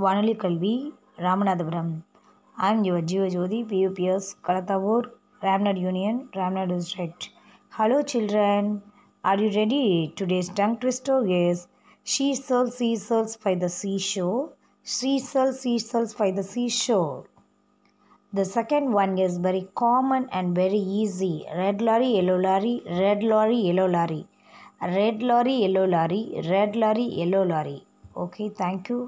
வானொலி கல்வி Ramanathapuram. I am your Jeevajothi PUPS Kalathavur Ramnad union Ramnad district. Hello children. Are you ready? Today's tongue twister is she sells she sells by the seashore. She sells she sells by the seashore. The second one is very common and very easy. Red lorry yellow lorry red lorry yellow lorry. Red lorry yellow lorry red lorry yellow lorry. Okay thank you.